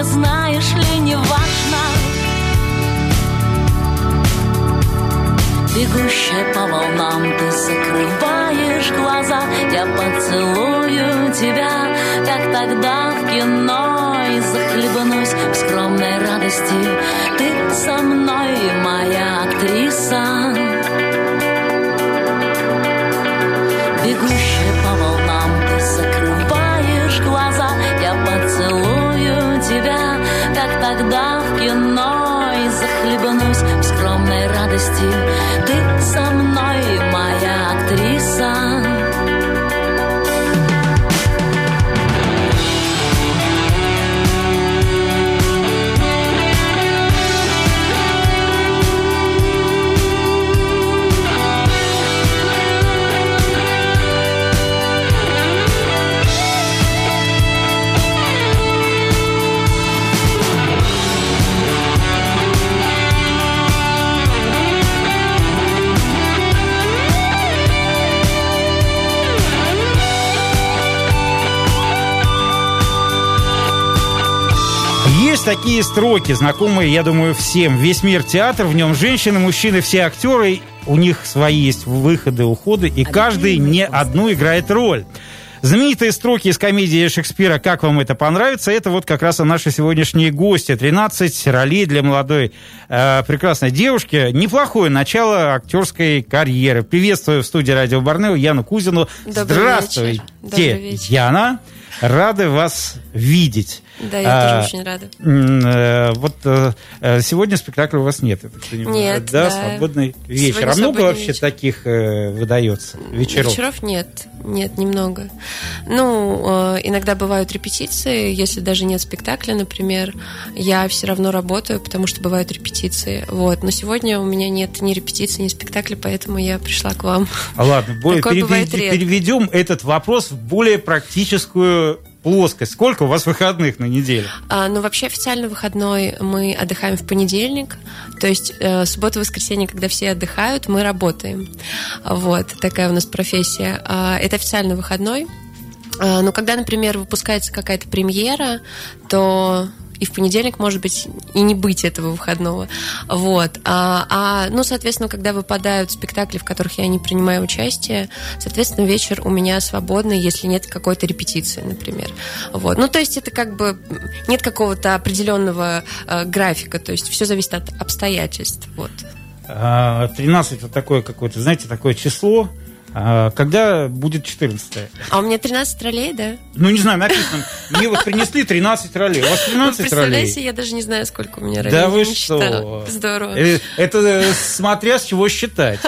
мне, знаешь ли, не важно Бегущая по волнам, ты закрываешь глаза. Я поцелую тебя, как тогда в кино И захлебнусь в скромной радости. Ты со мной, моя актриса радости такие строки, знакомые, я думаю, всем. Весь мир театр, в нем женщины, мужчины, все актеры. У них свои есть выходы, уходы, и каждый не одну играет роль. Знаменитые строки из комедии Шекспира «Как вам это понравится» это вот как раз и наши сегодняшние гости. 13 ролей для молодой э, прекрасной девушки. Неплохое начало актерской карьеры. Приветствую в студии Радио Барнео Яну Кузину. Добрый Здравствуйте, вечер. Добрый вечер. Яна. Рады вас видеть. Да, я А, тоже очень рада. Э, Вот э, э, сегодня спектакля у вас нет. Нет, да, да. свободный вечер. Сегодня а много вообще вечер. таких выдается вечеров? Вечеров нет, нет, немного. Ну, иногда бывают репетиции, если даже нет спектакля, например, я все равно работаю, потому что бывают репетиции. Вот. Но сегодня у меня нет ни репетиции, ни спектакля, поэтому я пришла к вам. А Ладно, более переведем этот вопрос в более практическую плоскость. Сколько у вас выходных на неделю? А, ну, вообще официально выходной мы отдыхаем в понедельник, то есть э, суббота, воскресенье, когда все отдыхают, мы работаем. Вот, такая у нас профессия. А, это официально выходной. А, но когда, например, выпускается какая-то премьера, то и в понедельник, может быть, и не быть этого выходного. Вот. А, а, ну, соответственно, когда выпадают спектакли, в которых я не принимаю участие, соответственно, вечер у меня свободный, если нет какой-то репетиции, например. Вот. Ну, то есть это как бы нет какого-то определенного э, графика, то есть все зависит от обстоятельств. Вот. А, 13 вот такое какое-то, знаете, такое число. А, Когда будет 14 А у меня 13 ролей, да? Ну, не знаю, написано. Мне вот принесли 13 ролей. У вас Вы 13 представляете, ролей? я даже не знаю, сколько у меня ролей. Да вы что? Здорово. Э, Это э, смотря с чего считать.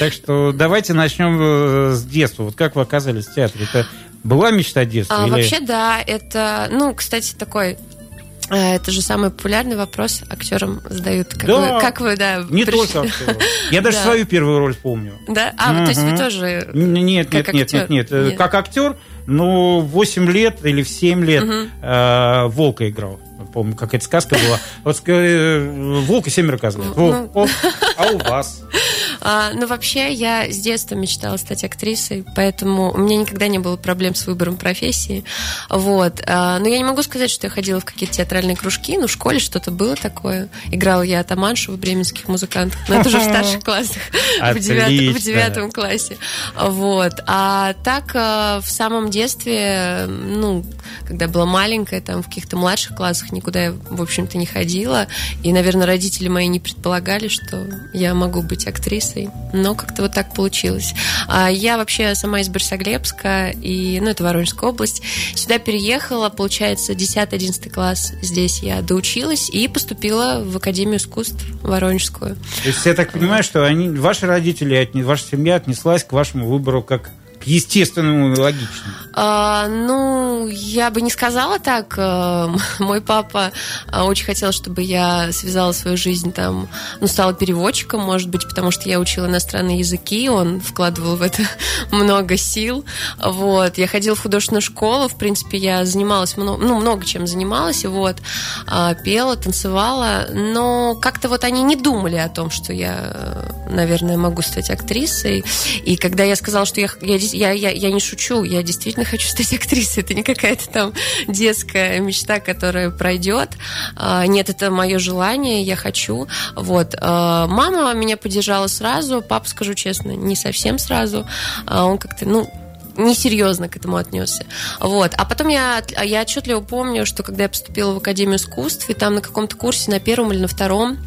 Так что давайте начнем э, с детства. Вот как вы оказались в театре? Это была мечта детства? А, или- Вообще, да, это, ну, кстати, такой это же самый популярный вопрос актерам задают. Как, Да. вы, как вы, да, Не пришли? только актеру. Я даже Да. свою первую роль помню. Да? А, то есть вы тоже... Нет, Как нет, нет, нет, нет. Нет. Как актер, ну, в 8 лет или в 7 лет э, Волка играл. Помню, какая-то сказка была. Вот э, Волк и семеро козлов. Ну. О, А у вас? А, ну, вообще, я с детства мечтала стать актрисой, поэтому у меня никогда не было проблем с выбором профессии. Вот. А, но я не могу сказать, что я ходила в какие-то театральные кружки. Ну, в школе что-то было такое. Играла я атаманшу в бременских музыкантах. Но это уже в старших классах. В девятом, в девятом классе. Вот. А так, э, в самом детстве, ну, когда была маленькая, там, в каких-то младших классах никуда я, в общем-то, не ходила. И, наверное, родители мои не предполагали, что я могу быть актрисой. Но как-то вот так получилось. А я вообще сама из Борисоглебска, и, ну, это Воронежская область. Сюда переехала, получается, 10-11 класс. Здесь я доучилась и поступила в Академию искусств Воронежскую. То есть я так понимаю, что они, ваши родители, ваша семья отнеслась к вашему выбору как к естественному и логичному. А, ну, я бы не сказала так. Э, Мой папа а, очень хотел, чтобы я связала свою жизнь там, ну, стала переводчиком, может быть, потому что я учила иностранные языки, он вкладывал в это много сил. Вот. Я ходила в художественную школу, в принципе, я занималась, много, ну, много чем занималась, вот. А, Пела, танцевала, но как-то вот они не думали о том, что я, э, наверное, могу стать актрисой. И когда я сказала, что я, я, я, я, я не шучу, я действительно хочу стать актрисой, это не какая-то там детская мечта, которая пройдет. А, Нет, это мое желание, я хочу. Вот. А, Мама меня поддержала сразу, папа, скажу честно, не совсем сразу. А Он как-то, ну, несерьезно к этому отнесся. Вот. А потом я, я отчетливо помню, что когда я поступила в Академию искусств, и там на каком-то курсе, на первом или на втором,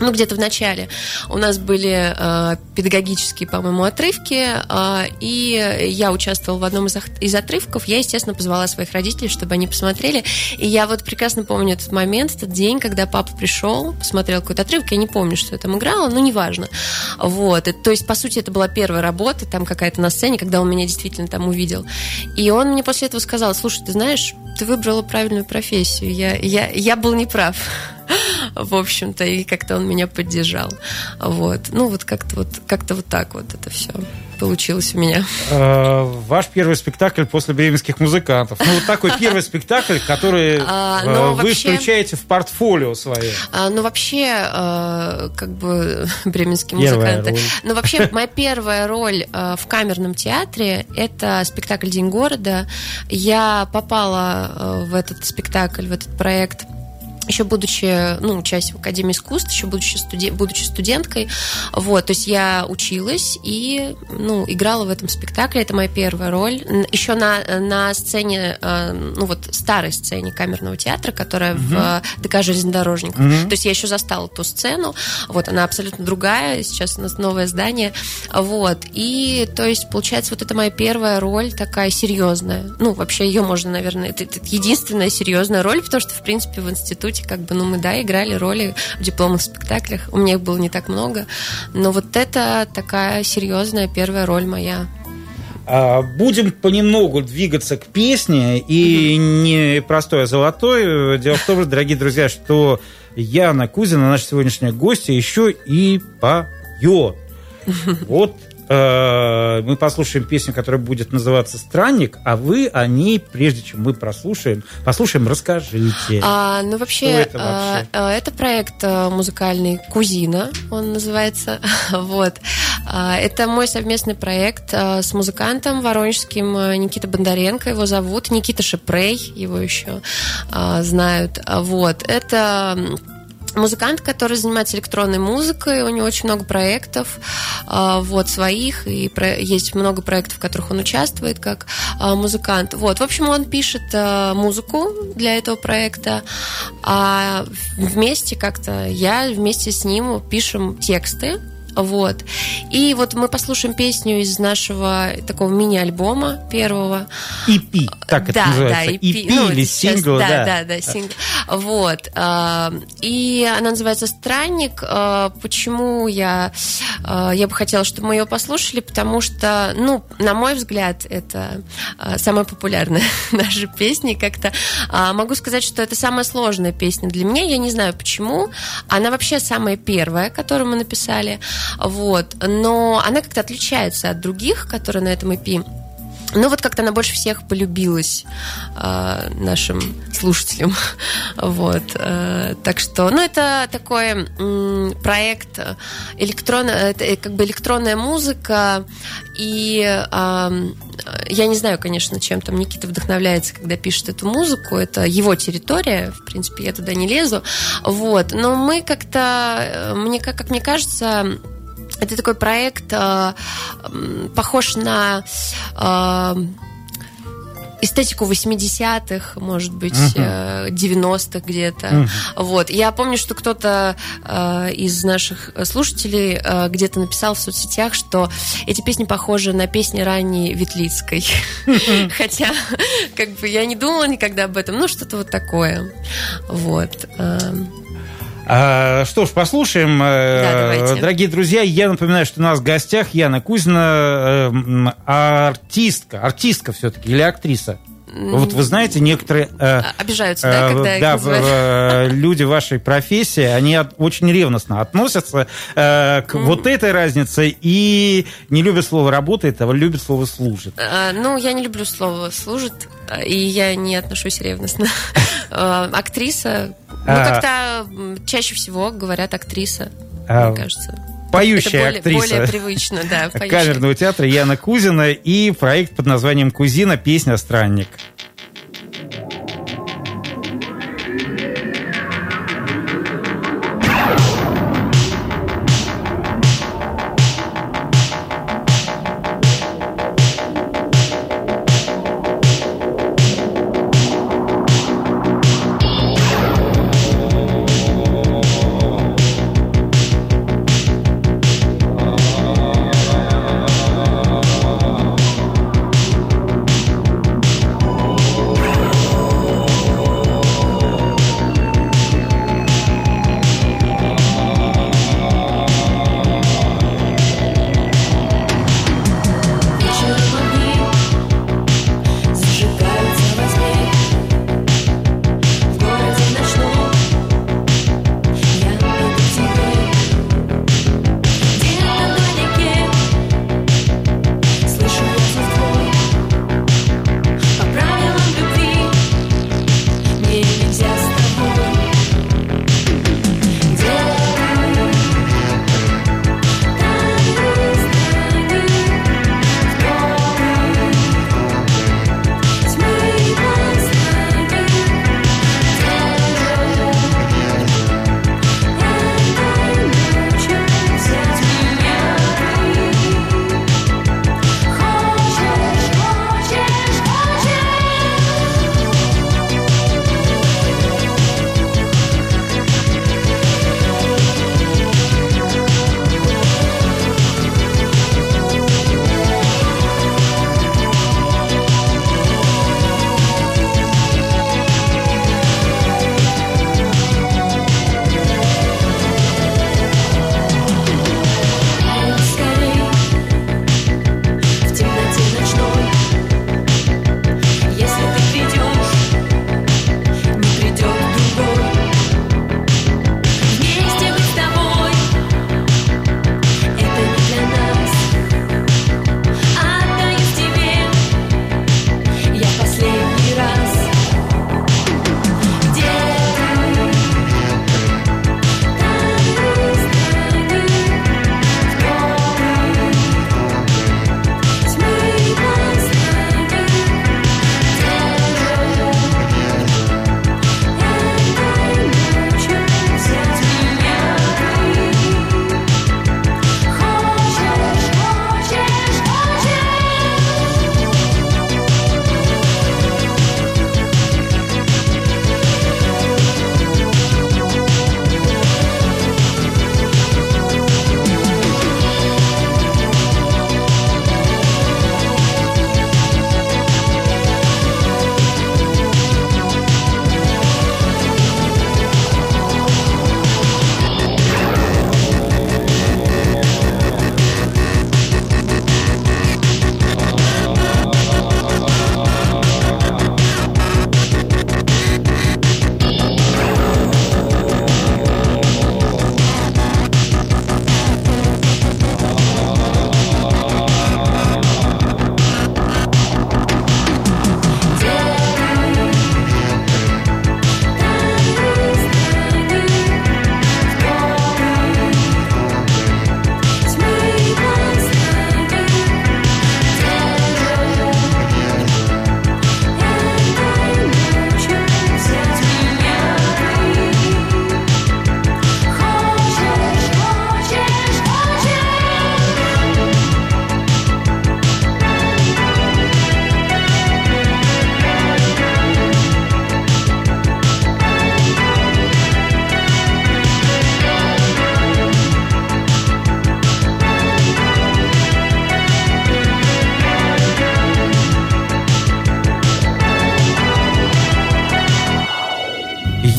ну, где-то в начале у нас были э, педагогические, по-моему, отрывки, э, и я участвовала в одном из, из отрывков. Я, естественно, позвала своих родителей, чтобы они посмотрели. И я вот прекрасно помню этот момент, этот день, когда папа пришел, посмотрел какой-то отрывок. Я не помню, что я там играла, но неважно. Вот. И, то есть, по сути, это была первая работа, там какая-то на сцене, когда он меня действительно там увидел. И он мне после этого сказал, слушай, ты знаешь, ты выбрала правильную профессию. Я, я, я был неправ. В общем-то, и как-то он меня поддержал. Вот. Ну, вот как-то вот, как-то вот так вот это все получилось у меня. Э, Ваш первый спектакль после бременских музыкантов. Ну, вот такой первый спектакль, который А, э, ну, вы вообще- включаете в портфолио свое. А, ну, вообще, э, как бы бременские Первая музыканты. роль. Ну, вообще, моя первая роль в камерном театре – это спектакль «День города». Я попала в этот спектакль, в этот проект еще будучи, ну, учась в Академии искусств, еще будучи, студе- будучи студенткой, вот, то есть я училась и, ну, играла в этом спектакле, это моя первая роль. Еще на, на сцене, э, ну, вот, старой сцене камерного театра, которая в э, ДК железнодорожников. То есть я еще застала ту сцену, вот, она абсолютно другая, сейчас у нас новое здание, вот, и, то есть, получается, вот это моя первая роль такая серьезная. Ну, вообще, ее можно, наверное, это, это единственная серьезная роль, потому что, в принципе, в институте, как бы, ну, мы, да, играли роли в дипломных спектаклях, у меня их было не так много, но вот это такая серьезная первая роль моя. А, Будем понемногу двигаться к песне, и не простой, а золотой. Дело в том, дорогие друзья, что Яна Кузина, наша сегодняшняя гостья, еще и поет. Вот мы послушаем песню, которая будет называться «Странник», а вы о ней, прежде чем мы прослушаем, послушаем, расскажите. А, ну, вообще, это а, вообще? а, это проект музыкальный «Кузина», он называется. вот. А, это мой совместный проект с музыкантом воронежским Никита Бондаренко, его зовут. Никита Шепрей, его еще знают. Вот. Это... Музыкант, который занимается электронной музыкой, у него очень много проектов, а, вот, своих, и про- есть много проектов, в которых он участвует как а, музыкант. Вот, в общем, он пишет а, музыку для этого проекта, а вместе как-то я вместе с ним пишем тексты, Вот. И вот мы послушаем песню из нашего такого мини-альбома первого. EP, так да, это называется. Да, EP, EP ну, или сейчас, сингл, да. да. Да, да, сингл. Вот. а, И она называется «Странник». А, Почему я, а, я бы хотела, чтобы мы ее послушали? Потому что, ну, на мой взгляд, это самая популярная наша песня. Как-то могу сказать, что это самая сложная песня для меня. Я не знаю почему. Она вообще самая первая, которую мы написали. Вот. Но она как-то отличается от других, которые на этом EP. Ну вот как-то она больше всех полюбилась э, нашим слушателям, вот. э, так что, ну это такой м, проект электронная, как бы электронная музыка и э, я не знаю, конечно, чем там Никита вдохновляется, когда пишет эту музыку. Это его территория, в принципе, я туда не лезу. Вот. Но мы как-то, мне, как, как мне кажется, это такой проект, э, похож на э, эстетику 80-х, может быть, э, 90-х где-то. Мгм. Вот. Я помню, что кто-то э, из наших слушателей э, где-то написал в соцсетях, что эти песни похожи на песни ранней Ветлицкой. Хотя, как бы, я не думала никогда об этом. Ну, что-то вот такое. Вот. Эм, А, что ж, послушаем. Э, Да, давайте. Дорогие друзья, я напоминаю, что у нас в гостях Яна Кузина, э, м, артистка, артистка все-таки или актриса? Вот вы знаете, некоторые... э, Обижаются, да, э, когда их да, называют? э, люди вашей профессии, они от- очень ревностно относятся э, к вот этой разнице и не любят слово «работает», а любят слово «служит». А, Ну, я не люблю слово «служит», а, и я не отношусь ревностно. А, Актриса, ну, А. как-то чаще всего говорят актриса, А, мне кажется. Поющая Это более, актриса. более привычно, да. поющая. камерного театра Яна Кузина и проект под названием «Кузина. Песня «Странник».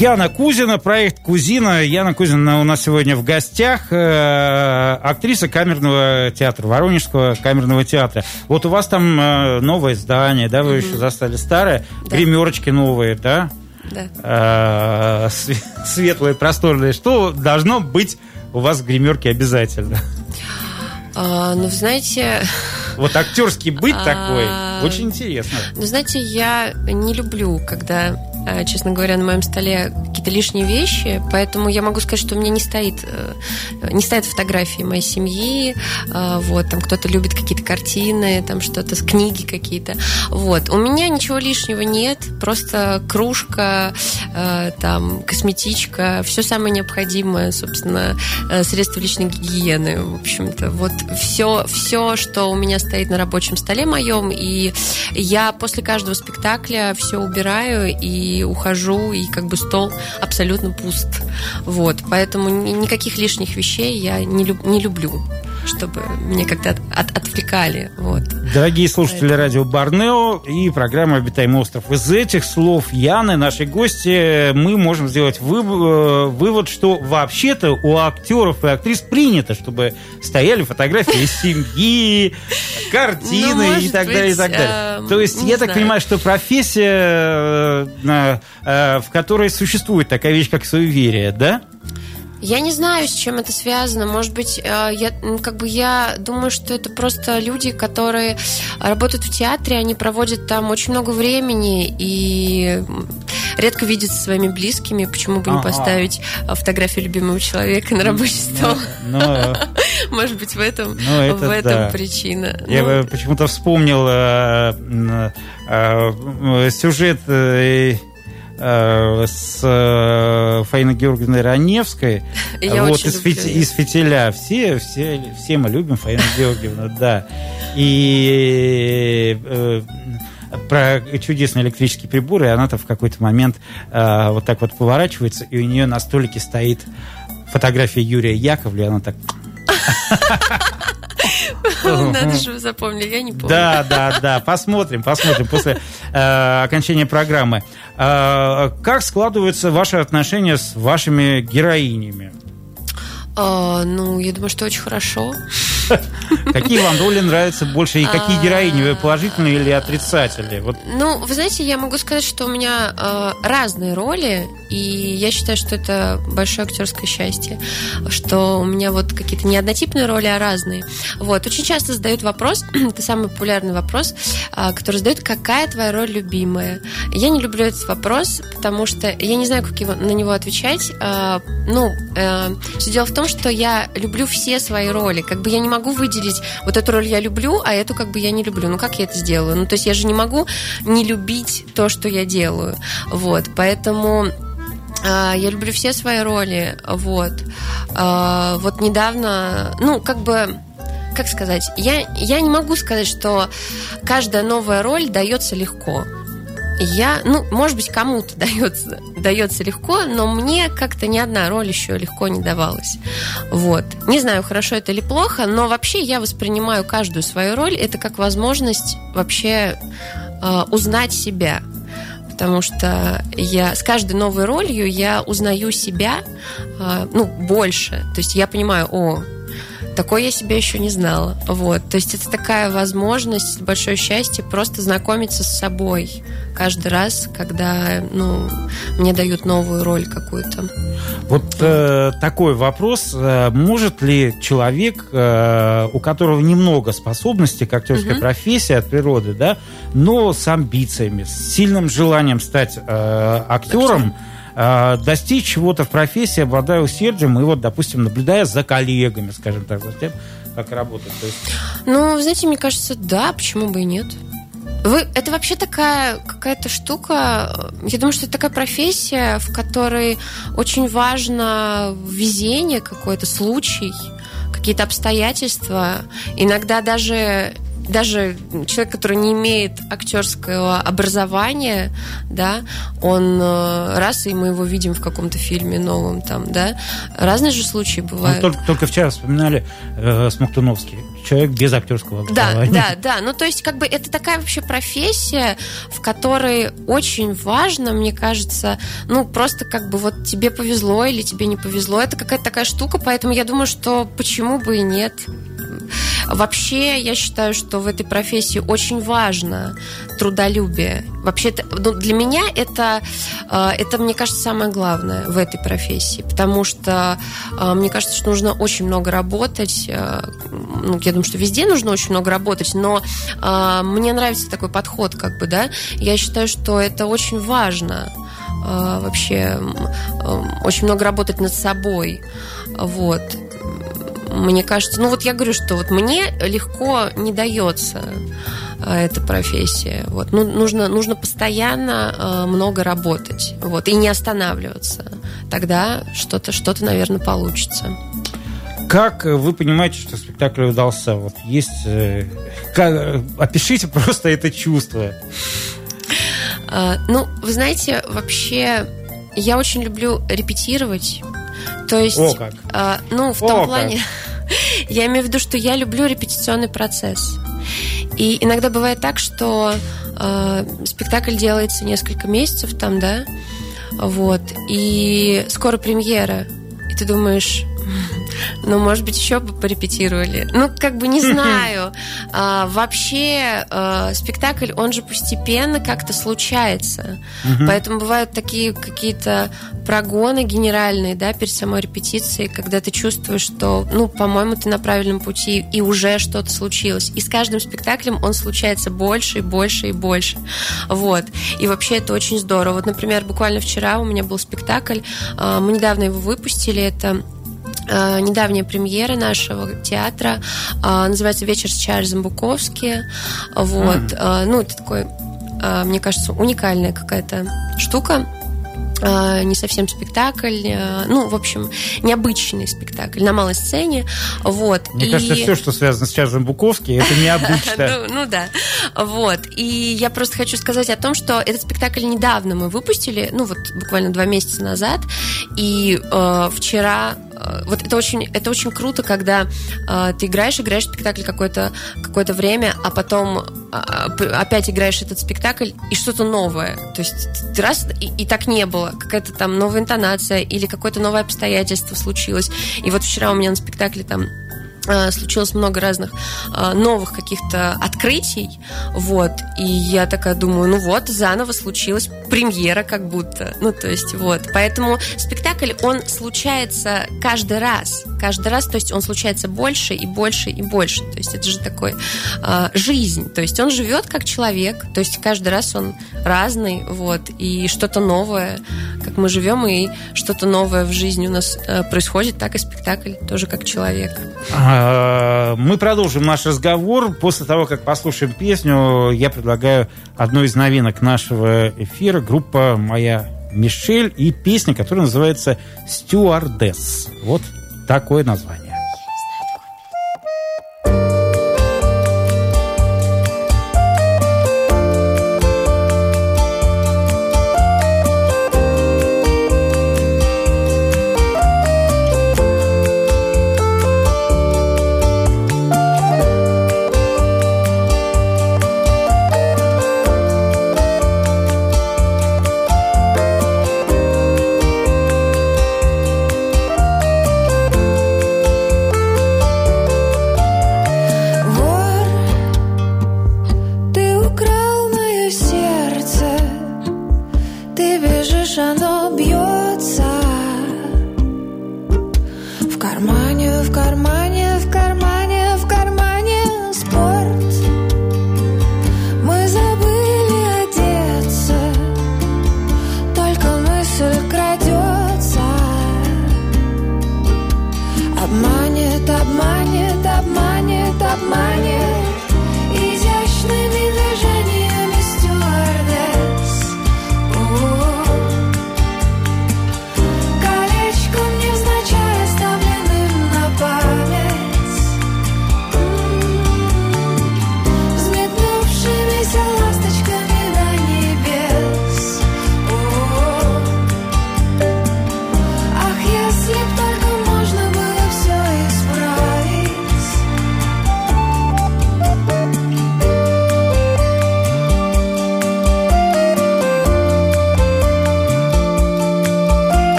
Яна Кузина, проект Кузина. Яна Кузина у нас сегодня в гостях, э, актриса камерного театра, Воронежского камерного театра. Вот у вас там э, новое здание, да, вы mm-hmm. еще застали старое, да. гримерочки новые, да? Да. Э, светлые, просторные. Что должно быть у вас в гримерке обязательно? А, ну, знаете... Вот актерский быт а, такой, очень интересно. Ну, знаете, я не люблю, когда честно говоря, на моем столе какие-то лишние вещи, поэтому я могу сказать, что у меня не стоит, э, не стоят фотографии моей семьи, э, вот, там кто-то любит какие-то картины, там что-то, книги какие-то, вот. У меня ничего лишнего нет, просто кружка, там, косметичка, все самое необходимое, собственно, средства личной гигиены, в общем-то, вот все, все, что у меня стоит на рабочем столе моем, и я после каждого спектакля все убираю и ухожу, и как бы стол абсолютно пуст. Вот, поэтому никаких лишних вещей я не, люб, не люблю чтобы меня как-то от, от, отвлекали. Вот. Дорогие слушатели Поэтому... радио Барнео и программы «Обитаемый остров». Из этих слов Яны, нашей гости, мы можем сделать вы, э, вывод, что вообще-то у актеров и актрис принято, чтобы стояли фотографии из семьи, картины ну, и так далее, и так далее. Э, То есть я так понимаю, что профессия, э, в которой существует такая вещь, как суеверие, да? Я не знаю, с чем это связано. Может быть, я, как бы я думаю, что это просто люди, которые работают в театре, они проводят там очень много времени и редко видятся со своими близкими. Почему бы не поставить фотографию любимого человека на рабочий стол? Но, но... Может быть, в этом, ну, в этом да. причина. Я ну... почему-то вспомнил э, э, сюжет э, э с э, Фаиной Георгиевной Раневской. Я вот из, люблю из фитиля. Все, все, все мы любим Фаину Георгиевну, да. И э, про чудесные электрические приборы, и она-то в какой-то момент э, вот так вот поворачивается, и у нее на столике стоит фотография Юрия Яковлева, она так надо же, запомнили, я не помню. Да, да, да, посмотрим, посмотрим после э, окончания программы. Э, как складываются ваши отношения с вашими героинями? А, ну, я думаю, что очень хорошо. Какие вам роли нравятся больше и какие а, героини? Вы положительные или отрицательные? Вот. Ну, вы знаете, я могу сказать, что у меня э, разные роли, и я считаю, что это большое актерское счастье, что у меня вот какие-то не однотипные роли, а разные. Вот. Очень часто задают вопрос, это самый популярный вопрос, э, который задают, какая твоя роль любимая? Я не люблю этот вопрос, потому что я не знаю, как его, на него отвечать. Э, ну, э, все дело в том, что я люблю все свои роли. Как бы я не могу выделить, вот эту роль я люблю, а эту как бы я не люблю. Ну, как я это сделаю? Ну, то есть я же не могу не любить то, что я делаю. Вот, поэтому... А, я люблю все свои роли, вот. А, вот недавно, ну, как бы, как сказать, я, я не могу сказать, что каждая новая роль дается легко я, ну, может быть, кому-то дается, дается легко, но мне как-то ни одна роль еще легко не давалась. Вот. Не знаю, хорошо это или плохо, но вообще я воспринимаю каждую свою роль это как возможность вообще э, узнать себя потому что я с каждой новой ролью я узнаю себя, э, ну, больше. То есть я понимаю, о, такой я себя еще не знала. Вот. То есть это такая возможность, большое счастье просто знакомиться с собой каждый раз, когда ну, мне дают новую роль какую-то. Вот э, такой вопрос. Э, может ли человек, э, у которого немного способностей к актерской угу. профессии от природы, да, но с амбициями, с сильным желанием стать э, актером, э, достичь чего-то в профессии, обладая усердием и вот, допустим, наблюдая за коллегами, скажем так, за тем, как работают. То есть... Ну, знаете, мне кажется, да, почему бы и нет. Вы, это вообще такая какая-то штука, я думаю, что это такая профессия, в которой очень важно везение какой-то, случай, какие-то обстоятельства. Иногда даже даже человек, который не имеет актерского образования, да, он э, раз, и мы его видим в каком-то фильме новом там, да, разные же случаи бывают. Ну, только, только вчера вспоминали э, Смоктуновский человек без актерского образования. Да, да, да. Ну, то есть, как бы это такая вообще профессия, в которой очень важно, мне кажется, ну, просто как бы вот тебе повезло или тебе не повезло. Это какая-то такая штука, поэтому я думаю, что почему бы и нет. Вообще, я считаю, что в этой профессии очень важно трудолюбие. Вообще, ну, для меня это, э, это, мне кажется, самое главное в этой профессии, потому что э, мне кажется, что нужно очень много работать. Э, ну, я думаю, что везде нужно очень много работать, но мне нравится такой подход, как бы, да. Я считаю, что это очень важно вообще очень много работать над собой. Вот мне кажется, ну вот я говорю, что вот мне легко не дается э, эта профессия. Вот. Ну, нужно, нужно постоянно э, много работать вот, и не останавливаться. Тогда что-то, что-то, наверное, получится. Как вы понимаете, что спектакль удался? Вот есть... Э, как, опишите просто это чувство. Ну, вы знаете, вообще я очень люблю репетировать. То есть, О, как. Э, ну, в О, том плане, я имею в виду, что я люблю репетиционный процесс. И иногда бывает так, что э, спектакль делается несколько месяцев там, да, вот, и скоро премьера, и ты думаешь, ну, может быть, еще бы порепетировали. Ну, как бы не знаю. А, вообще, а, спектакль, он же постепенно как-то случается. Поэтому бывают такие какие-то прогоны генеральные, да, перед самой репетицией, когда ты чувствуешь, что, ну, по-моему, ты на правильном пути, и уже что-то случилось. И с каждым спектаклем он случается больше и больше и больше. Вот. И вообще это очень здорово. Вот, например, буквально вчера у меня был спектакль, а, мы недавно его выпустили, это недавняя премьера нашего театра. Э, называется «Вечер с Чарльзом Буковски». Вот. Mm. Ну, это такой, мне кажется, уникальная какая-то штука не совсем спектакль, ну, в общем, необычный спектакль на малой сцене, вот. Мне и... кажется, все, что связано с Чарльзом Буковски, это необычно. ну, ну да, вот. И я просто хочу сказать о том, что этот спектакль недавно мы выпустили, ну вот буквально два месяца назад, и э, вчера Э, вот это очень, это очень круто, когда э, ты играешь, играешь спектакль какое-то какое время, а потом э, опять играешь этот спектакль и что-то новое. То есть раз и, и так не было, какая-то там новая интонация или какое-то новое обстоятельство случилось. И вот вчера у меня на спектакле там Э, случилось много разных э, новых каких-то открытий, вот, и я такая думаю, ну вот, заново случилась премьера как будто, ну, то есть вот, поэтому спектакль, он случается каждый раз, каждый раз, то есть он случается больше и больше и больше, то есть это же такой э, жизнь, то есть он живет как человек, то есть каждый раз он разный, вот, и что-то новое, как мы живем, и что-то новое в жизни у нас э, происходит, так и спектакль тоже как человек. А, мы продолжим наш разговор. После того, как послушаем песню, я предлагаю одну из новинок нашего эфира. Группа «Моя Мишель» и песня, которая называется «Стюардесс». Вот такое название.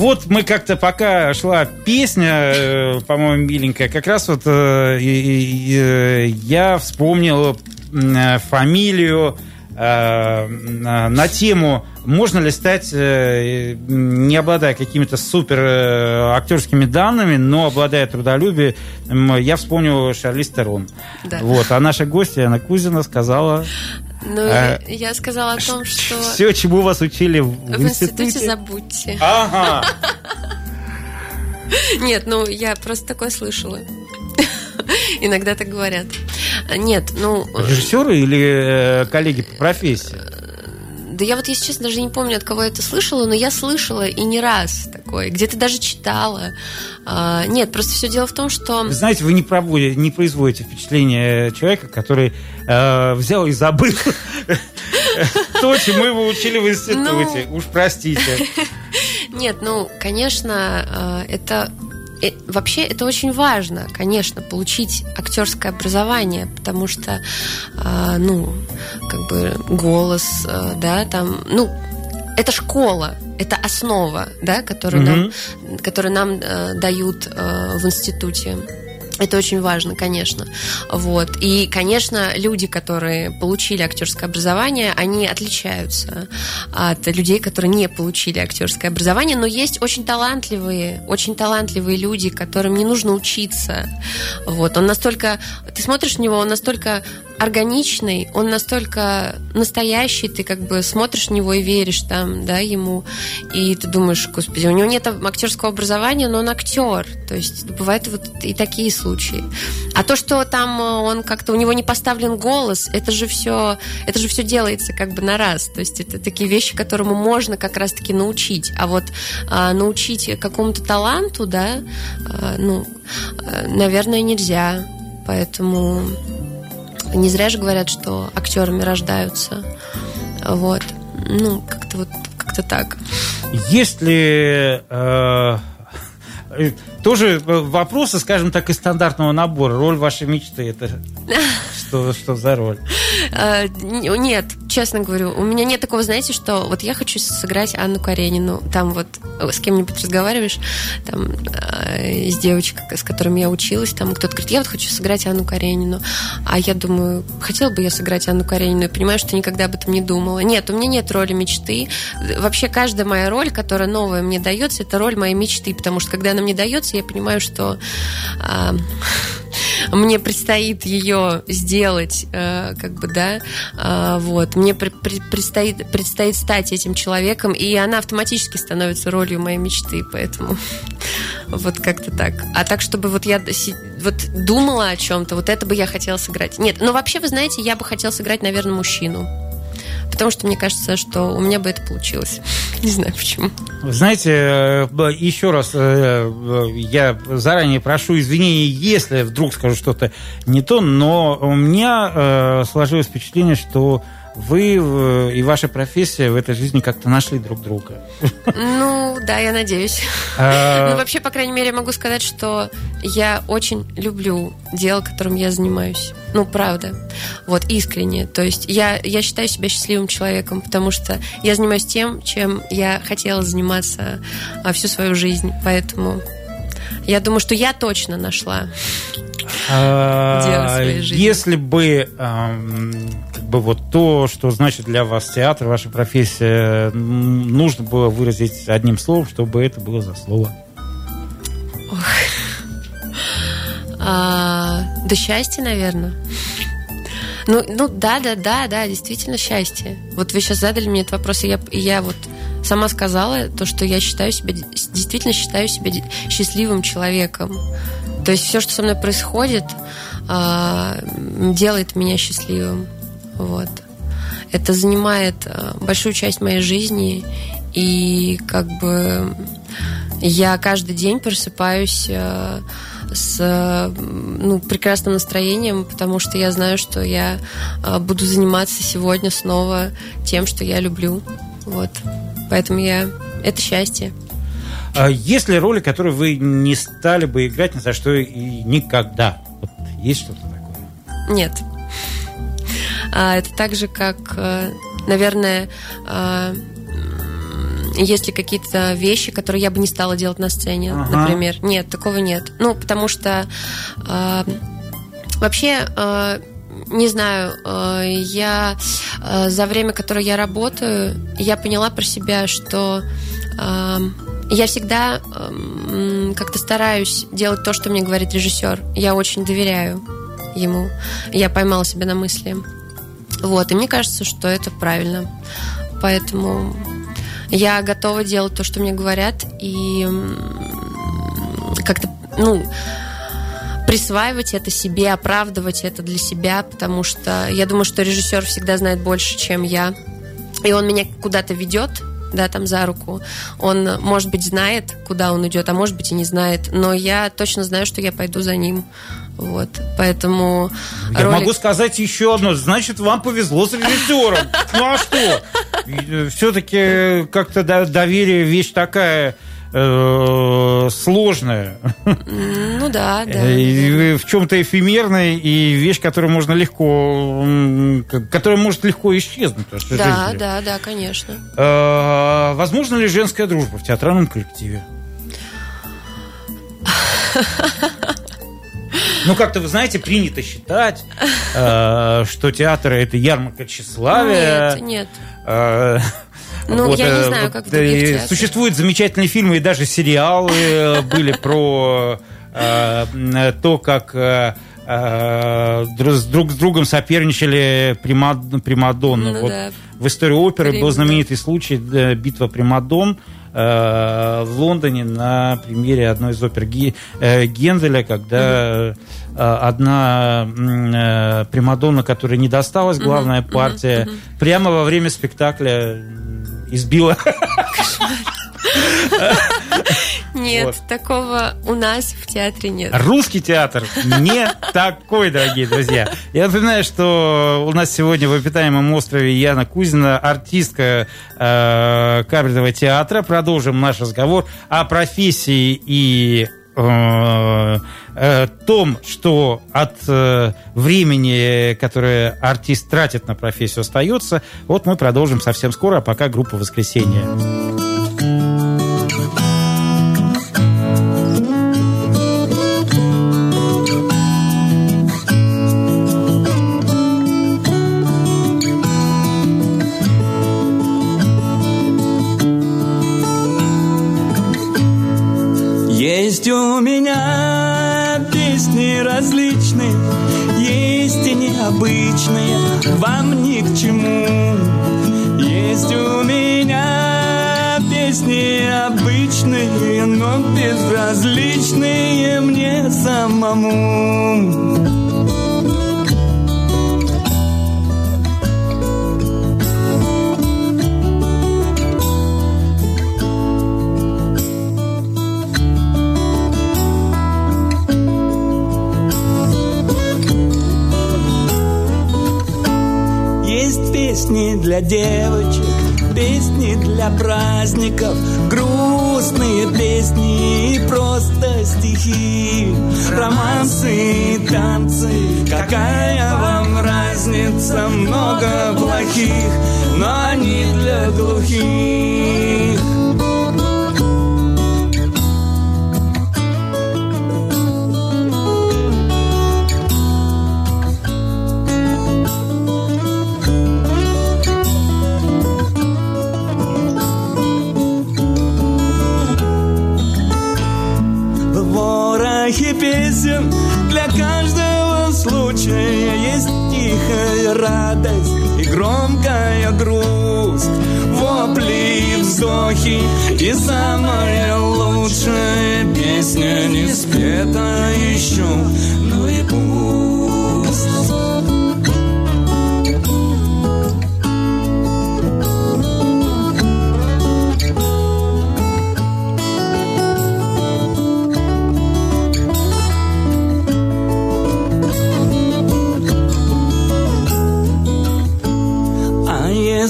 Вот мы как-то пока шла песня, э, по-моему, миленькая, как раз вот э, э, я вспомнил фамилию на тему можно ли стать, не обладая какими-то супер актерскими данными, но обладая трудолюбием, я вспомнил Шарлиз Терон. Да. Вот, а наша гостья Анна Кузина сказала ну, а, я сказала о том, что... Все, чему вас учили в, в институте... институте забудьте. Ага. Нет, ну, я просто такое слышала. Иногда так говорят. Нет, ну... Режиссеры или э, коллеги по профессии? Да я вот, если честно, даже не помню, от кого я это слышала, но я слышала и не раз такое. Где-то даже читала. А, нет, просто все дело в том, что... Знаете, вы не, проводите, не производите впечатление человека, который э, взял и забыл то, чему его учили в институте. Ну. Уж простите. Нет, ну, конечно, э, это и вообще это очень важно, конечно, получить актерское образование, потому что, э, ну, как бы голос, э, да, там, ну, это школа, это основа, да, которую mm-hmm. нам, которую нам э, дают э, в институте. Это очень важно, конечно. Вот. И, конечно, люди, которые получили актерское образование, они отличаются от людей, которые не получили актерское образование, но есть очень талантливые, очень талантливые люди, которым не нужно учиться. Вот. Он настолько... Ты смотришь на него, он настолько органичный, он настолько настоящий, ты как бы смотришь на него и веришь там, да, ему, и ты думаешь, господи, у него нет актерского образования, но он актер, то есть бывают вот и такие случаи. А то, что там э, он как-то, у него не поставлен голос, это же все, это же все делается как бы на раз, то есть это такие вещи, которому можно как раз-таки научить, а вот а, научить какому-то таланту, да, а, ну, э, наверное, нельзя, поэтому не зря же говорят, что актерами рождаются. Вот. Ну, как-то вот как-то так. Если э, тоже вопросы, скажем так, из стандартного набора. Роль вашей мечты это что, что за роль? А, нет, честно говорю, у меня нет такого, знаете, что вот я хочу сыграть Анну Каренину. Там вот с кем-нибудь разговариваешь, там э, с девочкой, с которыми я училась, там кто-то говорит, я вот хочу сыграть Анну Каренину. А я думаю, хотела бы я сыграть Анну Каренину, и понимаю, что никогда об этом не думала. Нет, у меня нет роли мечты. Вообще каждая моя роль, которая новая мне дается, это роль моей мечты, потому что когда она мне дается, я понимаю, что э, мне предстоит ее сделать, э, как бы, да, э, вот, мне предстоит, предстоит стать этим человеком, и она автоматически становится ролью моей мечты, поэтому вот как-то так. А так, чтобы вот я вот думала о чем-то, вот это бы я хотела сыграть. Нет, ну вообще, вы знаете, я бы хотела сыграть, наверное, мужчину потому что мне кажется, что у меня бы это получилось. Не знаю почему. Знаете, э, еще раз, э, я заранее прошу извинений, если вдруг скажу что-то не то, но у меня э, сложилось впечатление, что вы э, и ваша профессия в этой жизни как-то нашли друг друга. Ну, да, я надеюсь. А... Ну, вообще, по крайней мере, могу сказать, что я очень люблю дело, которым я занимаюсь. Ну, правда. Вот, искренне. То есть я, я считаю себя счастливым человеком, потому что я занимаюсь тем, чем я хотела заниматься а, всю свою жизнь. Поэтому я думаю, что я точно нашла а, Если бы бы вот то, что значит для вас театр, ваша профессия, нужно было выразить одним словом, чтобы это было за слово. А, да счастье, наверное. Ну, ну да, да, да, да, действительно счастье. Вот вы сейчас задали мне этот вопрос, и я, и я вот сама сказала то, что я считаю себя, действительно считаю себя счастливым человеком. То есть все, что со мной происходит, а, делает меня счастливым. Вот. Это занимает а, большую часть моей жизни, и как бы я каждый день просыпаюсь а, с ну, прекрасным настроением, потому что я знаю, что я буду заниматься сегодня снова тем, что я люблю. Вот. Поэтому я... Это счастье. А есть ли роли, которые вы не стали бы играть ни за что и никогда? Вот есть что-то такое? Нет. А, это так же, как, э, Наверное, э, есть ли какие-то вещи, которые я бы не стала делать на сцене, ага. например? Нет, такого нет. Ну, потому что э, вообще э, не знаю, э, я э, за время, которое я работаю, я поняла про себя, что э, я всегда как-то стараюсь делать то, что мне говорит режиссер. Я очень доверяю ему. Я поймала себя на мысли. Вот, и мне кажется, что это правильно. Поэтому я готова делать то, что мне говорят, и как-то, ну, присваивать это себе, оправдывать это для себя, потому что я думаю, что режиссер всегда знает больше, чем я. И он меня куда-то ведет, да, там за руку. Он, может быть, знает, куда он идет, а может быть и не знает. Но я точно знаю, что я пойду за ним. Вот, поэтому... Я ролик... могу сказать еще одно. Значит, вам повезло с режиссером. Ну а что? Э, Все-таки как-то доверие вещь такая э, сложная. Ну да, да. И в чем-то эфемерная и вещь, которую можно легко, которая может легко исчезнуть. Да, да, да, конечно. Э, возможно ли женская дружба в театральном коллективе? Ну, как-то, вы знаете, принято считать, э, что театр – это ярмарка тщеславия. Нет, нет. Э, ну, вот, я не э, знаю, как в других Существуют замечательные фильмы и даже сериалы э, были про э, то, как с друг с другом соперничали Примадонны. Ну, вот да. В истории оперы Время, был знаменитый случай битва Примадон в Лондоне на примере одной из опер Генделя, когда угу. одна Примадонна, которая не досталась, главная партия, прямо во время спектакля избила. Нет, вот. такого у нас в театре нет. Русский театр не такой, дорогие друзья. Я напоминаю, что у нас сегодня в обитаемом острове Яна Кузина, артистка э, кабельного театра. Продолжим наш разговор о профессии и Э, э, том, что от э, времени, которое артист тратит на профессию, остается, вот мы продолжим совсем скоро, а пока группа «Воскресенье». Песен для каждого случая Есть тихая радость и громкая грусть. Вопли и вздохи и самая лучшая песня Не спета еще, но и пусть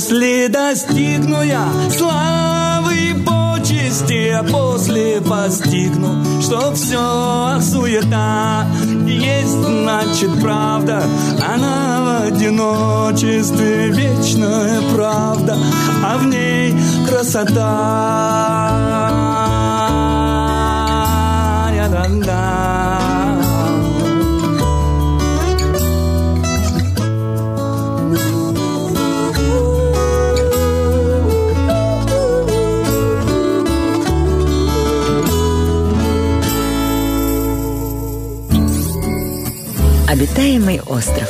Если достигну я славы и почести, а после постигну, что все суета. Есть, значит, правда, она в одиночестве вечная правда, а в ней красота. Обитаемый остров.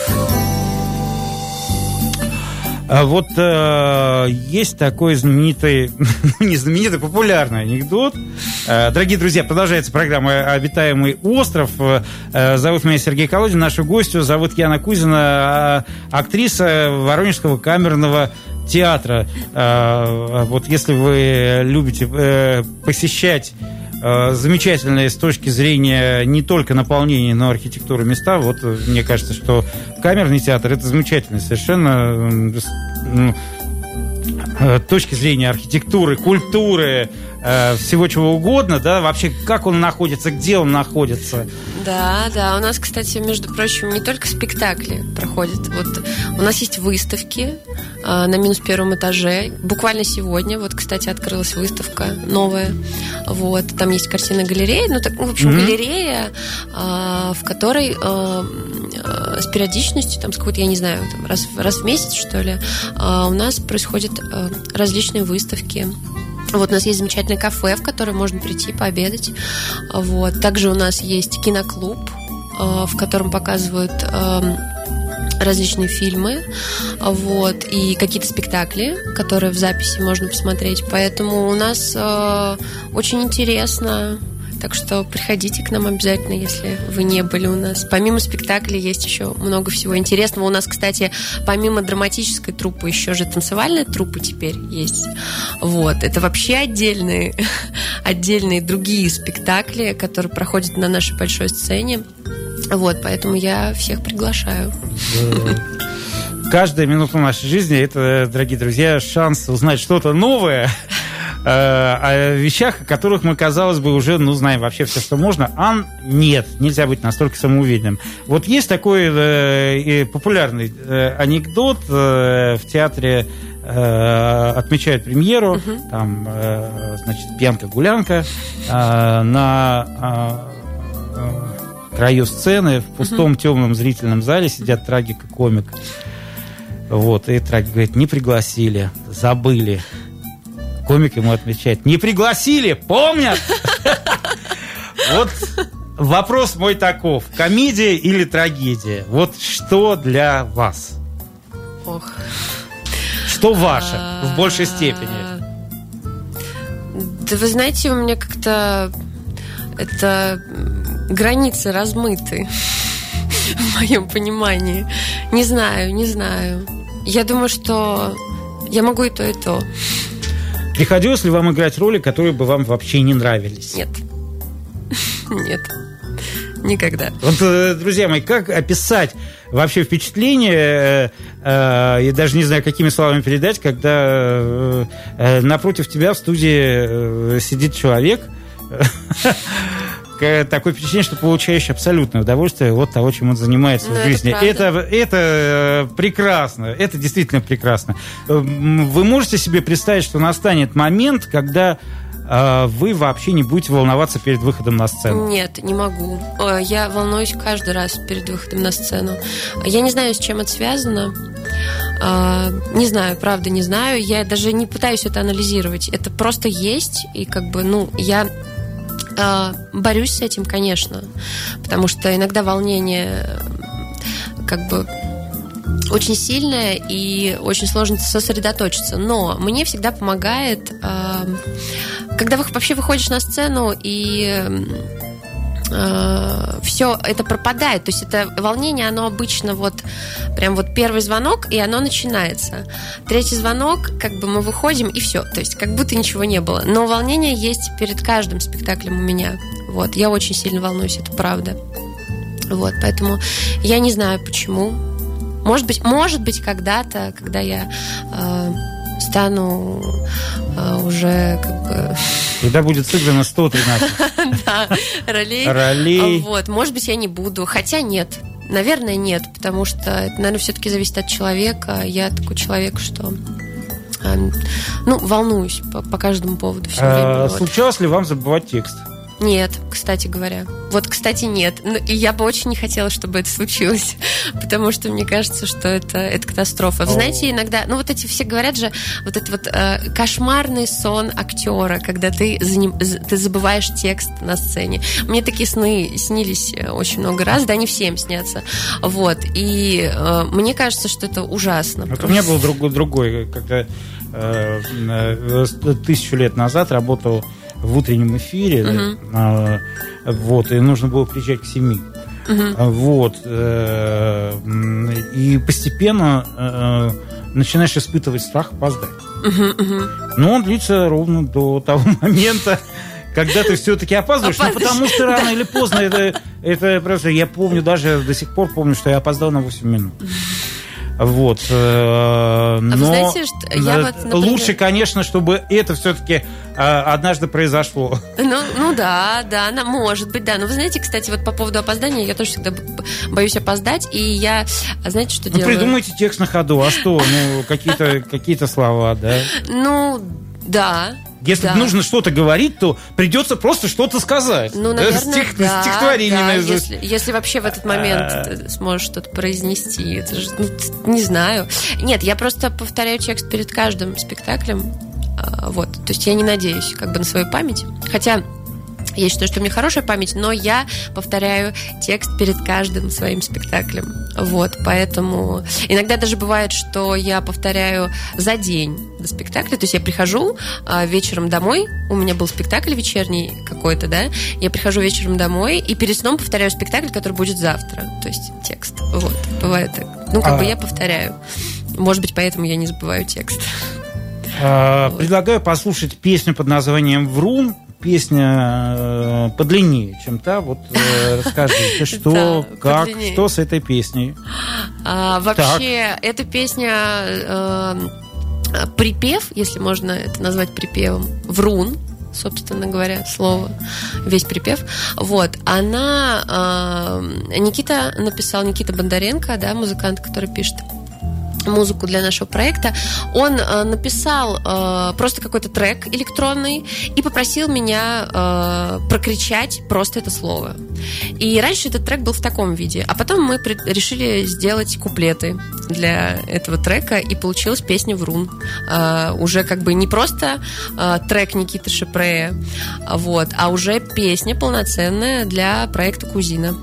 А вот э, есть такой знаменитый, не знаменитый, популярный анекдот. Э, дорогие друзья, продолжается программа «Обитаемый остров». Э, зовут меня Сергей Колодин, нашу гостью зовут Яна Кузина, э, актриса Воронежского камерного театра. Э, вот если вы любите э, посещать замечательные с точки зрения не только наполнения, но и архитектуры места. Вот э, мне кажется, что камерный театр это замечательно совершенно ну, э, точки зрения архитектуры, культуры, всего чего угодно, да, вообще как он находится, где он находится. Да, да. У нас, кстати, между прочим, не только спектакли проходят. Вот у нас есть выставки э, на минус первом этаже. Буквально сегодня, вот, кстати, открылась выставка новая. Вот, там есть картина галерея, ну, так, ну, в общем, mm-hmm. галерея, э, в которой э, э, с периодичностью, там, с какой-то, я не знаю, там, раз, раз в месяц, что ли, э, у нас происходят э, различные выставки вот у нас есть замечательное кафе, в которое можно прийти пообедать. Вот. Также у нас есть киноклуб, э, в котором показывают эм, различные фильмы, вот, и какие-то спектакли, которые в записи можно посмотреть. Поэтому у нас э, очень интересно так что приходите к нам обязательно, если вы не были у нас. Помимо спектаклей есть еще много всего интересного. У нас, кстати, помимо драматической труппы, еще же танцевальная труппа теперь есть. Вот. Это вообще отдельные, отдельные другие спектакли, которые проходят на нашей большой сцене. Вот, поэтому я всех приглашаю. Каждая минута нашей жизни – это, дорогие друзья, шанс узнать что-то новое, о вещах, о которых мы, казалось бы, уже, ну, знаем вообще все, что можно. А нет, нельзя быть настолько самоуверенным. Вот есть такой э, популярный э, анекдот э, в театре э, отмечают премьеру, угу. там, э, значит, пьянка-гулянка э, на э, краю сцены в пустом угу. темном зрительном зале сидят трагик и комик. Вот, и трагик говорит, не пригласили, забыли комик ему отвечает, не пригласили, помнят? Вот вопрос мой таков, комедия или трагедия? Вот что для вас? Ох. Что ваше в большей степени? Да вы знаете, у меня как-то это границы размыты в моем понимании. Не знаю, не знаю. Я думаю, что я могу и то, и то. Приходилось ли вам играть роли, которые бы вам вообще не нравились? Нет. Нет. Никогда. Вот, э, друзья мои, как описать вообще впечатление, э, э, я даже не знаю, какими словами передать, когда напротив тебя в студии сидит человек, такое впечатление, что получаешь абсолютное удовольствие от того, чем он занимается Но в ну, жизни. Это, это, это э, прекрасно, это действительно прекрасно. Э, вы можете себе представить, что настанет момент, когда э, вы вообще не будете волноваться перед выходом на сцену? Нет, не могу. Я волнуюсь каждый раз перед выходом на сцену. Я не знаю, с чем это связано. Не знаю, правда, не знаю. Я даже не пытаюсь это анализировать. Это просто есть, и как бы, ну, я борюсь с этим, конечно, потому что иногда волнение как бы очень сильное и очень сложно сосредоточиться. Но мне всегда помогает, а, когда вообще выходишь на сцену и э, все это пропадает. То есть это волнение, оно обычно вот прям вот первый звонок, и оно начинается. Третий звонок, как бы мы выходим, и все. То есть как будто ничего не было. Но волнение есть перед каждым спектаклем у меня. Вот, я очень сильно волнуюсь, это правда. Вот, поэтому я не знаю почему. Может быть, может быть, когда-то, когда я э, стану а, уже как бы Когда будет сыграно 113 да, ролей. ролей. Вот, может быть, я не буду. Хотя нет. Наверное, нет, потому что это, наверное, все-таки зависит от человека. Я такой человек, что а, ну, волнуюсь по, по каждому поводу все А, вот. Случалось ли вам забывать текст? Нет, кстати говоря. Вот, кстати, нет. Ну, И я бы очень не хотела, чтобы это случилось, потому что мне кажется, что это, это катастрофа. Вы знаете, иногда, ну вот эти все говорят же, вот этот вот э, кошмарный сон актера, когда ты, за ним- ты забываешь текст на сцене. Мне такие сны снились э, очень много раз, да, не всем снятся. Вот. И э, мне кажется, что это ужасно. Вот у меня был другой, другой когда э, э, тысячу лет назад работал в утреннем эфире, Мгм. э, вот, и нужно было приезжать к семи. Мгм. А, Вот. э, И постепенно э, начинаешь испытывать страх опоздать. Мгм, мгм. Но он длится ровно до того момента, когда ты все-таки опаздываешь. Ну, потому что рано или поздно это, это просто... Я помню, даже до сих пор помню, что я опоздал на 8 минут. Вот. э, Но знаете, что я э, вот, например- лучше, конечно, чтобы это все-таки однажды произошло. Ну, ну да, да, она может быть, да. Но вы знаете, кстати, вот по поводу опоздания, я тоже всегда боюсь опоздать, и я, а знаете, что Ну, делаю? придумайте текст на ходу. А что? Ну, какие-то какие слова, да? Ну, да. Если да. нужно что-то говорить, то придется просто что-то сказать. Ну, Да, наверное, стих- да, стихотворение да, наизусть. если, если вообще в этот момент А. ты сможешь что-то произнести, это же, ну, не знаю. Нет, я просто повторяю текст перед каждым спектаклем, а, вот. То есть я не надеюсь как бы на свою память, хотя я считаю, что у меня хорошая память, но я повторяю текст перед каждым своим спектаклем. Вот, поэтому иногда даже бывает, что я повторяю за день до спектакля. То есть я прихожу а, вечером домой, у меня был спектакль вечерний какой-то, да, я прихожу вечером домой и перед сном повторяю спектакль, который будет завтра. То есть текст. Вот, бывает так. Ну, как А. бы я повторяю. Может быть, поэтому я не забываю текст. А, Предлагаю послушать песню под названием «Врун». Песня э, подлиннее, чем та. Вот э, расскажите, что, как, что с этой песней? А, вообще, эта песня э, припев, если можно это назвать припевом, врун, собственно говоря, слово, весь припев. Вот, она Никита написал, Никита Бондаренко, да, музыкант, который пишет музыку для нашего проекта, он э, написал э, просто какой-то трек электронный и попросил меня э, прокричать просто это слово. И раньше этот трек был в таком виде, а потом мы при- решили сделать куплеты для этого трека, и получилась песня «Врун». Э, уже как бы не просто э, трек Никиты Шепрея, а вот, а уже песня полноценная для проекта «Кузина».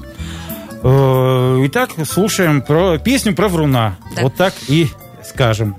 Э, Итак, слушаем про песню про Вруна. Да. Вот так и скажем.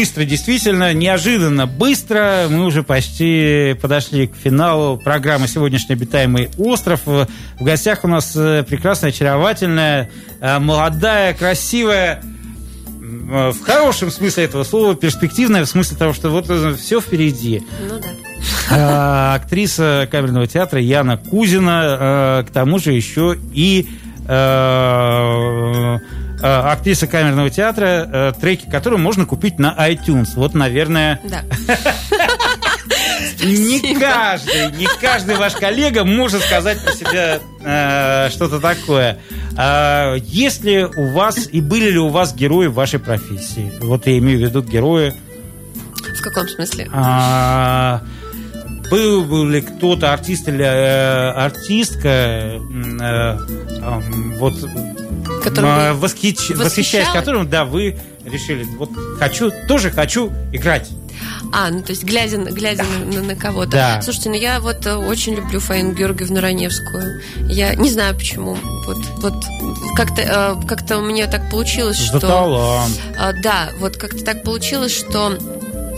Быстро, действительно, неожиданно быстро. Мы уже почти подошли к финалу программы «Сегодняшний обитаемый остров». В гостях у нас э, прекрасная, очаровательная, э, молодая, красивая, э, в хорошем смысле этого слова, перспективная, в смысле того, что вот все впереди. Ну да. А, актриса камерного театра Яна Кузина, а, к тому же еще и а, актриса камерного театра, а, треки которой можно купить на iTunes. Вот, наверное, Да. не каждый, не каждый ваш коллега может сказать про себя э, что-то такое. А есть ли у вас и были ли у вас герои в вашей профессии? Вот я имею в виду герои В каком смысле? А, был, ли кто-то, артист или э, артистка, э, ам, вот Которым э, вы восхищ- восхищаясь которым, да, вы решили, вот хочу, тоже хочу играть. А, ну то есть глядя, на- глядя на, на- на кого-то. Да. Слушайте, ну я вот э, очень люблю Фаину Георгиевну Раневскую. Я не знаю почему. Вот, вот как-то, э, как-то у меня так получилось, За что... талант. Да, вот как-то так получилось, что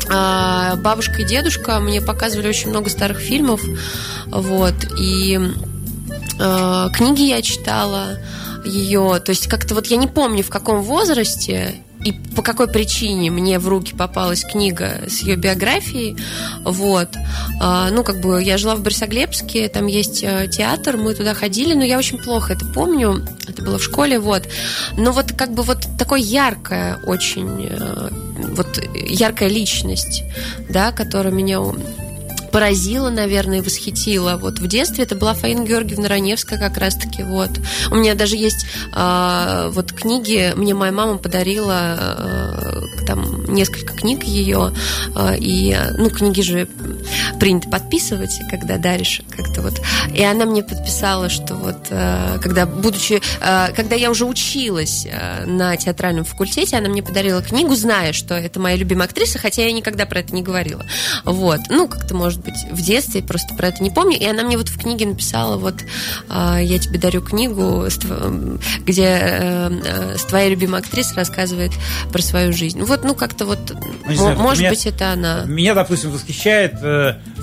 бабушка и дедушка мне показывали очень много старых фильмов, вот, и книги я читала ее, то есть как-то вот я не помню в каком возрасте и по какой причине мне в руки попалась книга с ее биографией, вот, А, ну, как бы я жила в Борисоглебске, там есть э, театр, мы туда ходили, но я очень плохо это помню, это было в школе, вот, но вот как бы вот такое яркое очень, э, вот яркая личность, да, которая меня поразила, наверное, и восхитила. Вот в детстве это была Фаина Георгиевна Раневская как раз-таки. Вот. У меня даже есть а, вот книги, мне моя мама подарила а, там несколько книг ее, а, и, ну, книги же принято подписывать, когда даришь как-то вот. И она мне подписала, что вот, а, когда, будучи, а, когда я уже училась на театральном факультете, она мне подарила книгу, зная, что это моя любимая актриса, хотя я никогда про это не говорила. Вот. Ну, как-то, может быть, в детстве просто про это не помню. И она мне вот в книге написала, вот, я тебе дарю книгу, где э, э, с твоей любимой актрисой рассказывает про свою жизнь. Вот, ну, как-то вот, Ну, знаю, может меня- быть, это она. Меня, допустим, восхищает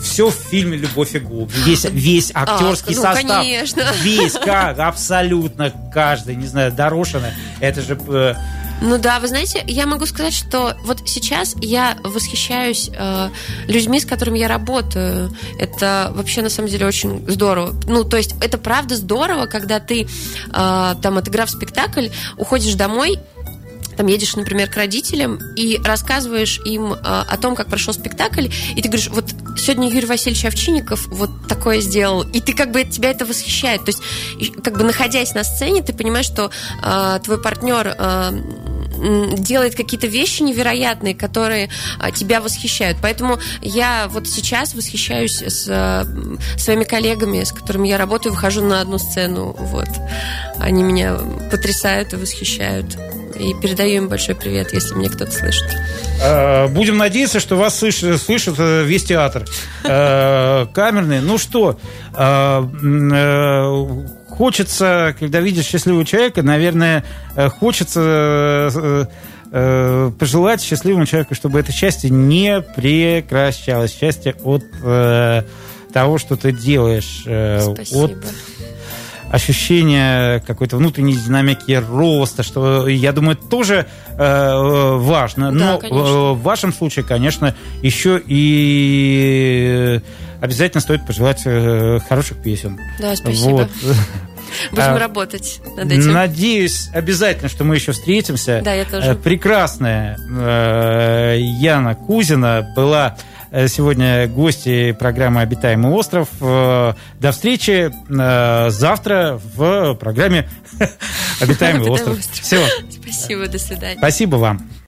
все в фильме «Любовь и голуби». Весь, весь актерский ну, состав. конечно. Весь, как, абсолютно каждый. Не знаю, Дорошина. Это же... э, Ну да, вы знаете, я могу сказать, что вот сейчас я восхищаюсь э, людьми, с которыми я работаю. Это вообще на самом деле очень здорово. Ну, то есть это правда здорово, когда ты, э, там, отыграв спектакль, уходишь домой там едешь, например, к родителям и рассказываешь им э, о том, как прошел спектакль, и ты говоришь, вот сегодня Юрий Васильевич Овчинников вот такое сделал, и ты как бы тебя это восхищает. То есть, как бы находясь на сцене, ты понимаешь, что э, твой партнер э, делает какие-то вещи невероятные, которые а, тебя восхищают. Поэтому я вот сейчас восхищаюсь с м, своими коллегами, с которыми я работаю, выхожу на одну сцену. Вот. Они меня потрясают и восхищают. И передаю им большой привет, если меня кто-то слышит. Э, Будем надеяться, что вас слышит, слышит э, весь театр. Э, Камерный. Ну что, э, хочется, когда видишь счастливого человека, наверное, хочется пожелать счастливому человеку, чтобы это счастье не прекращалось. Счастье от э, того, что ты делаешь. э, От. Ощущение какой-то внутренней динамики роста, что, я думаю, тоже э, важно. Да, Но конечно. э, в вашем случае, конечно, еще и обязательно стоит пожелать э, хороших песен. Да, спасибо. Вот. Будем А, работать над этим. Надеюсь, обязательно, что мы еще встретимся. Да, я тоже. Э, Прекрасная э, Яна Кузина была сегодня гости программы «Обитаемый остров». Э, До встречи э, завтра в программе «Обитаемый остров». Все. Спасибо, до свидания. Спасибо вам.